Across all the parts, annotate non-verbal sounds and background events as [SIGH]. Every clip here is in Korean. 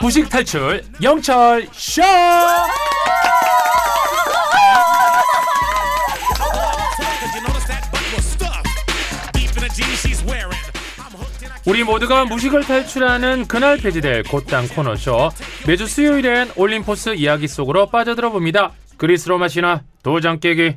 부식 탈출 영철 쇼. Cause you notice that butt was stuffed deep in the jeans she's wearing. I'm hooked and I 우리 모두가 무식을 탈출하는 그날 폐지될 곧땅 코너쇼 매주 수요일엔 올림포스 이야기 속으로 빠져들어 봅니다. 그리스 로마 신화 도장 깨기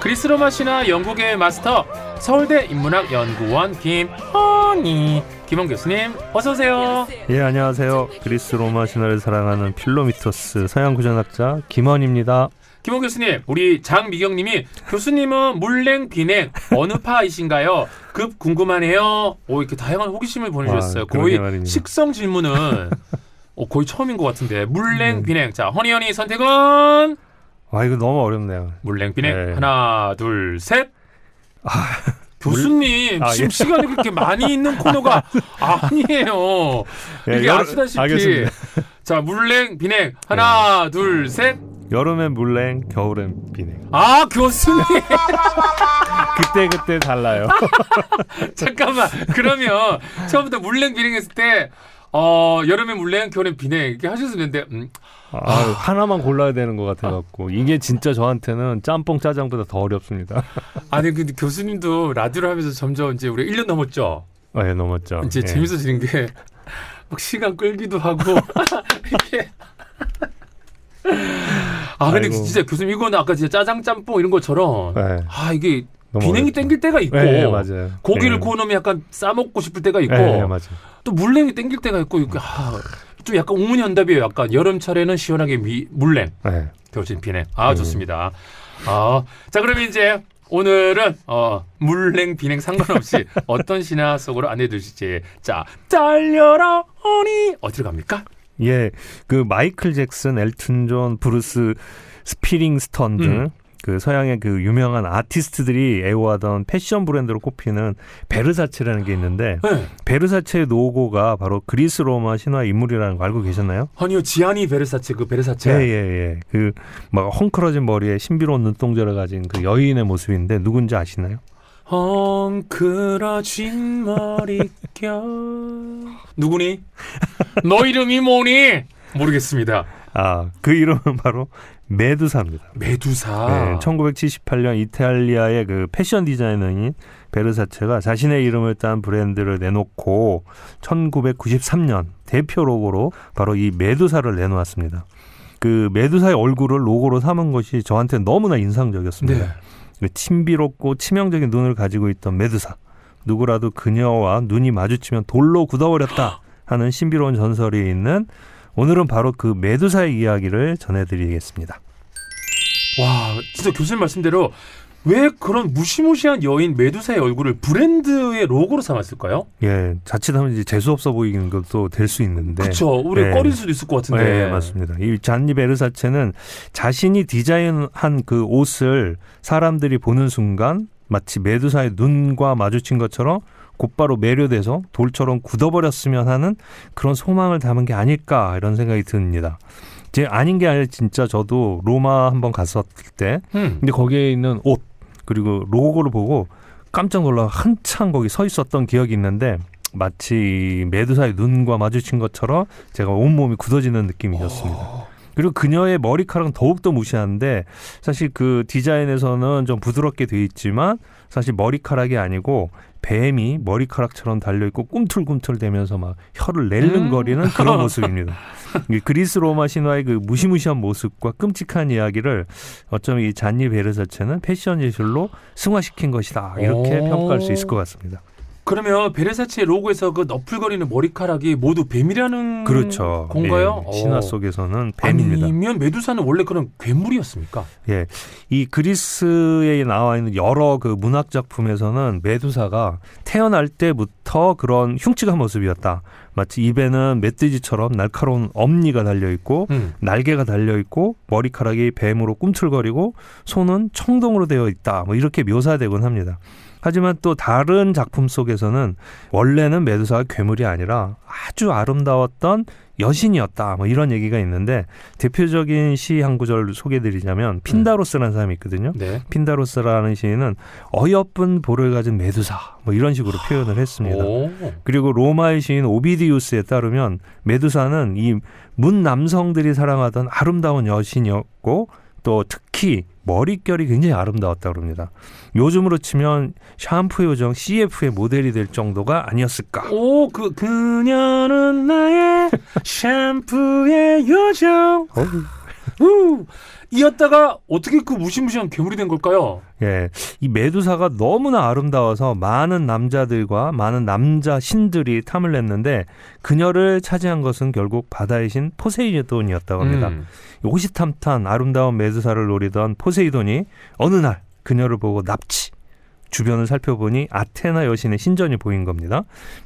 그리스 로마 신화 연구계 마스터 서울대 인문학연구원 김헌희 김원 교수님 어서 오세요. 예, 안녕하세요. 그리스 로마 신화를 사랑하는 필로미토스 서양 구전학자 김원입니다. 김원 교수님, 우리 장미경님이 교수님은 물냉 비냉 어느 파이신가요? 급 궁금하네요. 오 이렇게 다양한 호기심을 보내주셨어요. 아, 그러게 거의. 식성 질문은 어, 거의 처음인 것 같은데 물냉 비냉. 자 허니허니 선택은 와, 이거 너무 어렵네요. 물냉 비냉. 네. 하나 둘 셋. 교수님 아, 지금 예. 시간이 그렇게 많이 있는 코너가 [LAUGHS] 아니에요. 예, 이게 여러- 아시다시피 알겠습니다. 자 물냉 비냉 하나 둘 셋. 여름엔 물냉, 겨울엔 비냉. 아 교수님. [LAUGHS] 그때 그때 달라요. [LAUGHS] 잠깐만. 그러면 처음부터 물냉 비냉 했을 때 어, 여름에 물냉, 겨울엔 비냉 이렇게 하셨으면 되는데 음, 아, 하나만 골라야 되는 것 같아 갖고 이게 진짜 저한테는 짬뽕 짜장보다 더 어렵습니다. [LAUGHS] 아니 근데 교수님도 라디오를 하면서 점점 이제 우리 1년 넘었죠. 아, 예, 넘었죠. 이제 예. 재밌어지는 게 막 시간 끌기도 하고 [LAUGHS] 이게 아 근데 아이고. 진짜 교수님 이거는 아까 진짜 짜장 짬뽕 이런 것처럼 네, 아 이게 비냉이. 땡길 때가 있고 예, 예, 맞아요. 고기를 예. 구워 놓으면 약간 싸 먹고 싶을 때가 있고 예, 예, 맞아요. 또 물냉이 땡길 때가 있고 이렇게 아, 좀 약간 우문현답이에요. 약간 여름철에는 시원하게 미, 물냉, 예. 겨울철 비냉. 아 음. 좋습니다. 아, 자 그러면 이제 오늘은 어, 물냉 비냉 상관없이 [LAUGHS] 어떤 신화 속으로 안내해 주실지 자 달려라 허니 어디로 갑니까? 예, 그 마이클 잭슨, 엘튼 존, 브루스 스프링스틴 등 음. 그 서양의 그 유명한 아티스트들이 애호하던 패션 브랜드로 꼽히는 베르사체라는 게 있는데 네. 베르사체의 로고가 바로 그리스 로마 신화 인물이라는 거 알고 계셨나요? 아니요 지아니 베르사체 그 베르사체. 예, 예, 예. 그막 헝클어진 머리에 신비로운 눈동자를 가진 그 여인의 모습인데 누군지 아시나요? 헝클어진 머릿결 누구니? 너 이름이 뭐니? 모르겠습니다. 아, 그 이름은 바로 메두사입니다. 메두사. 네, 1978년 이탈리아의 그 패션 디자이너인 베르사체가 자신의 이름을 딴 브랜드를 내놓고 1993년 대표 로고로 바로 이 메두사를 내놓았습니다. 그 메두사의 얼굴을 로고로 삼은 것이 저한테 너무나 인상적이었습니다. 네. 그 신비롭고 치명적인 눈을 가지고 있던 메두사. 누구라도 그녀와 눈이 마주치면 돌로 굳어버렸다 하는 신비로운 전설이 있는 오늘은 바로 그 메두사의 이야기를 전해드리겠습니다. 와, 진짜 교수님 말씀대로 왜 그런 무시무시한 여인 메두사의 얼굴을 브랜드의 로고로 삼았을까요? 예, 자칫하면 이제 재수 없어 보이는 것도 될 수 있는데. 그렇죠. 우리 네. 꺼릴 수도 있을 것 같은데. 네, 맞습니다. 이 잔니 베르사체는 자신이 디자인한 그 옷을 사람들이 보는 순간 마치 메두사의 눈과 마주친 것처럼 곧바로 매료돼서 돌처럼 굳어버렸으면 하는 그런 소망을 담은 게 아닐까 이런 생각이 듭니다. 제 아닌 게 아니라 진짜 저도 로마 한번 갔었을 때 음. 근데 거기에 있는 옷 그리고 로고를 보고 깜짝 놀라 한참 거기 서 있었던 기억이 있는데 마치 메두사의 눈과 마주친 것처럼 제가 온몸이 굳어지는 느낌이었습니다. 어, 그리고 그녀의 머리카락은 더욱더 무시한데 사실 그 디자인에서는 좀 부드럽게 돼 있지만 사실 머리카락이 아니고 뱀이 머리카락처럼 달려있고 꿈틀꿈틀대면서 막 혀를 낼름거리는 음. 그런 [LAUGHS] 모습입니다. 이 그리스 로마 신화의 그 무시무시한 모습과 끔찍한 이야기를 어쩌면 이 잔니 베르사체는 패션 예술로 승화시킨 것이다 이렇게 오. 평가할 수 있을 것 같습니다. 그러면 베르사체 로고에서 그 너풀거리는 머리카락이 모두 뱀이라는 그렇죠. 건가요? 예, 신화 어. 속에서는 뱀입니다. 아니면 메두사는 원래 그런 괴물이었습니까? 예, 이 그리스에 나와 있는 여러 그 문학 작품에서는 메두사가 태어날 때부터 그런 흉측한 모습이었다. 마치 입에는 멧돼지처럼 날카로운 엄니가 달려 있고 음. 날개가 달려 있고 머리카락이 뱀으로 꿈틀거리고 손은 청동으로 되어 있다. 뭐 이렇게 묘사되곤 합니다. 하지만 또 다른 작품 속에서는 원래는 메두사가 괴물이 아니라 아주 아름다웠던 여신이었다. 뭐 이런 얘기가 있는데 대표적인 시 한 구절 소개드리자면 핀다로스라는 사람이 있거든요. 네. 핀다로스라는 시인은 어여쁜 볼을 가진 메두사 뭐 이런 식으로 표현을 했습니다. 오. 그리고 로마의 시인 오비디우스에 따르면 메두사는 이 문 남성들이 사랑하던 아름다운 여신이었고 또 특히 머릿결이 굉장히 아름다웠다고 합니다. 요즘으로 치면 샴푸 요정 CF의 모델이 될 정도가 아니었을까. 오, 그 그녀는 나의 [LAUGHS] 샴푸의 요정. 우. 이었다가 어떻게 그 무시무시한 괴물이 된 걸까요? 예, 이 메두사가 너무나 아름다워서 많은 남자들과 많은 남자 신들이 탐을 냈는데 그녀를 차지한 것은 결국 바다의 신 포세이돈이었다고 합니다. 음. 호시탐탐 아름다운 메두사를 노리던 포세이돈이 어느 날 그녀를 보고 납치. 주변을 살펴보니 아테나 여신의 신전이 보인 겁니다.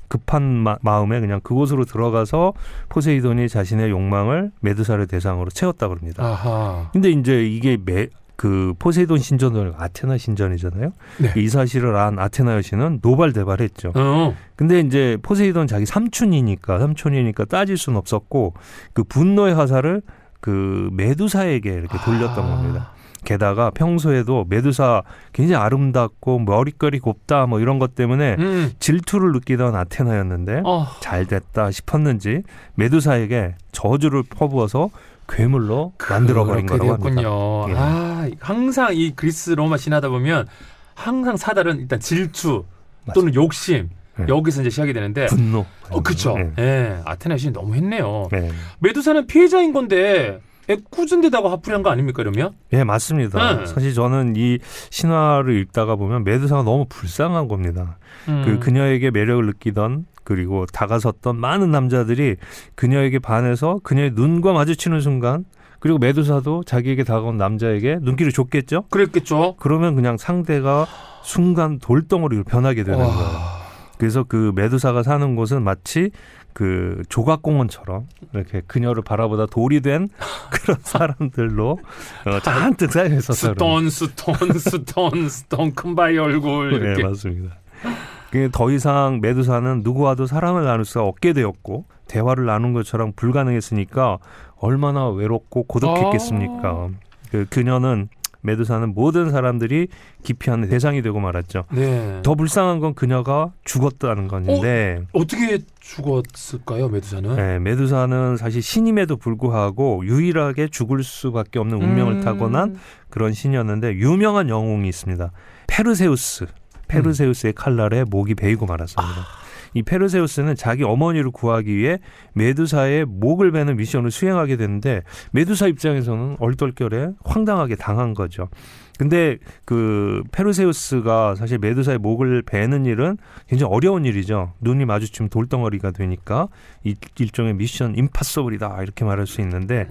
급한 마, 마음에 그냥 그곳으로 들어가서 포세이돈이 자신의 욕망을 메두사를 대상으로 채웠다고 합니다. 아하. 근데 이제 이게 매, 그 포세이돈 신전을 아테나 신전이잖아요. 네. 이 사실을 안 아테나 여신은 노발대발했죠. 어. 근데 이제 포세이돈 자기 삼촌이니까 삼촌이니까 따질 수는 없었고 그 분노의 화살을 그 메두사에게 이렇게 돌렸던 아. 겁니다. 게다가 평소에도 메두사 굉장히 아름답고 머리결이 곱다 뭐 이런 것 때문에 음. 질투를 느끼던 아테나였는데 어. 잘 됐다 싶었는지 메두사에게 저주를 퍼부어서 괴물로 만들어 버린 그렇게 거라고 합니다. 되었군요. 예. 아, 항상 이 그리스 로마 신하다 보면 항상 사달은 일단 질투 또는 욕심 네. 여기서 이제 시작이 되는데 분노. 어. 네. 예. 아테나 신이 너무 했네요. 네. 메두사는 피해자인 건데 애꿎은 데다가 화풀이한 거 아닙니까 그러면? 예, 맞습니다. 네. 사실 저는 이 신화를 읽다가 보면 메두사가 너무 불쌍한 겁니다. 음. 그 그녀에게 매력을 느끼던 그리고 다가섰던 많은 남자들이 그녀에게 반해서 그녀의 눈과 마주치는 순간 그리고 메두사도 자기에게 다가온 남자에게 눈길을 줬겠죠? 그랬겠죠. 그러면 그냥 상대가 순간 돌덩어리로 변하게 되는 거예요. 와. 그래서 그 메두사가 사는 곳은 마치 그 조각공원처럼 이렇게 그녀를 바라보다 돌이 된 [LAUGHS] 그런 사람들로 어, 잔뜩 쌓여 있었어요. 스톤 stone stone stone 큰 바위 얼굴 네, 이렇게. 맞습니다. 그더 이상 메두사는 누구와도 사랑을 나눌 수가 없게 되었고 대화를 나눈 것처럼 불가능했으니까 얼마나 외롭고 고독했겠습니까. 아. 그 그녀는 메두사는 모든 사람들이 기피하는 대상이 되고 말았죠. 네. 더 불쌍한 건 그녀가 죽었다는 건데 어 떻게 죽었을까요 메두사는? 네, 메두사는 사실 신임에도 불구하고 유일하게 죽을 수밖에 없는 운명을 음. 타고난 그런 신이었는데 유명한 영웅이 있습니다. 페르세우스. 페르세우스의 칼날에 목이 베이고 말았습니다. 이 페르세우스는 자기 어머니를 구하기 위해 메두사의 목을 베는 미션을 수행하게 되는데 메두사 입장에서는 얼떨결에 황당하게 당한 거죠. 근데 그 페르세우스가 사실 메두사의 목을 베는 일은 굉장히 어려운 일이죠. 눈이 마주치면 돌덩어리가 되니까 이 일종의 mission impossible이다 이렇게 말할 수 있는데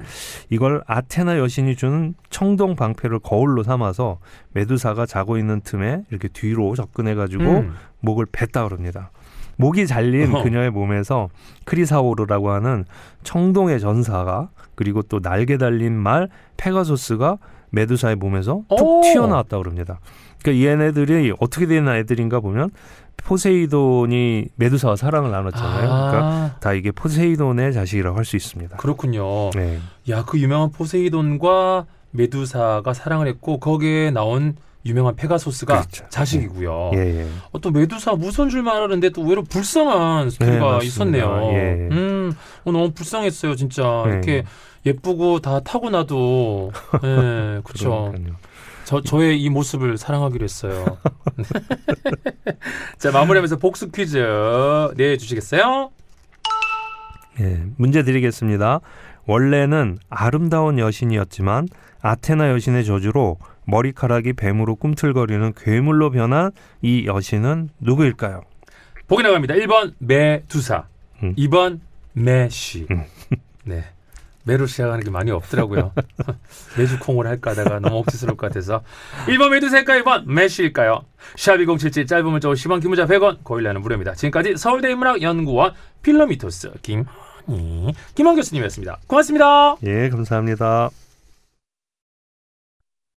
이걸 아테나 여신이 주는 청동 방패를 거울로 삼아서 메두사가 자고 있는 틈에 이렇게 뒤로 접근해 가지고 음. 목을 뱉다 그럽니다. 목이 잘린 어. 그녀의 몸에서 크리사오르라고 하는 청동의 전사가 그리고 또 날개 달린 말 페가소스가 메두사의 몸에서 툭 오. 튀어나왔다 그럽니다. 그러니까 이 얘네들이 어떻게 된 애들인가 보면 포세이돈이 메두사와 사랑을 나눴잖아요. 그러니까 아, 다 이게 포세이돈의 자식이라고 할 수 있습니다. 그렇군요. 네. 야, 그 유명한 포세이돈과 메두사가 사랑을 했고 거기에 나온 유명한 페가소스가 그렇죠. 자식이고요. 예, 예. 어, 또 메두사 무서운 줄만 알았는데 또 의외로 불쌍한 스토리가 네, 맞습니다. 있었네요. 예. 음, 어, 너무 불쌍했어요, 진짜. 네. 이렇게 예쁘고 다 타고나도, 예, [LAUGHS] 그렇죠. 저 저의 이 모습을 사랑하기로 했어요. [LAUGHS] 자, 마무리하면서 복수 퀴즈 내 주시겠어요? 예, 문제 드리겠습니다. 원래는 아름다운 여신이었지만 아테나 여신의 저주로 머리카락이 뱀으로 꿈틀거리는 괴물로 변한 이 여신은 누구일까요? 보기 나갑니다. 1번 메두사, 음. 2번 메시. 음. [LAUGHS] 네. 메로 시작하는 게 많이 없더라고요. [LAUGHS] 메주 콩을 할까 하다가 너무 억지스러울 것 같아서. 1번 메두사일까요? 2번 메시일까요? 샵2077 짧은 문자 50원 긴 문자 100원 고일라는 무료입니다. 지금까지 서울대 인문학연구원 필로미토스 김 김한 교수님이었습니다. 고맙습니다. 예, 감사합니다.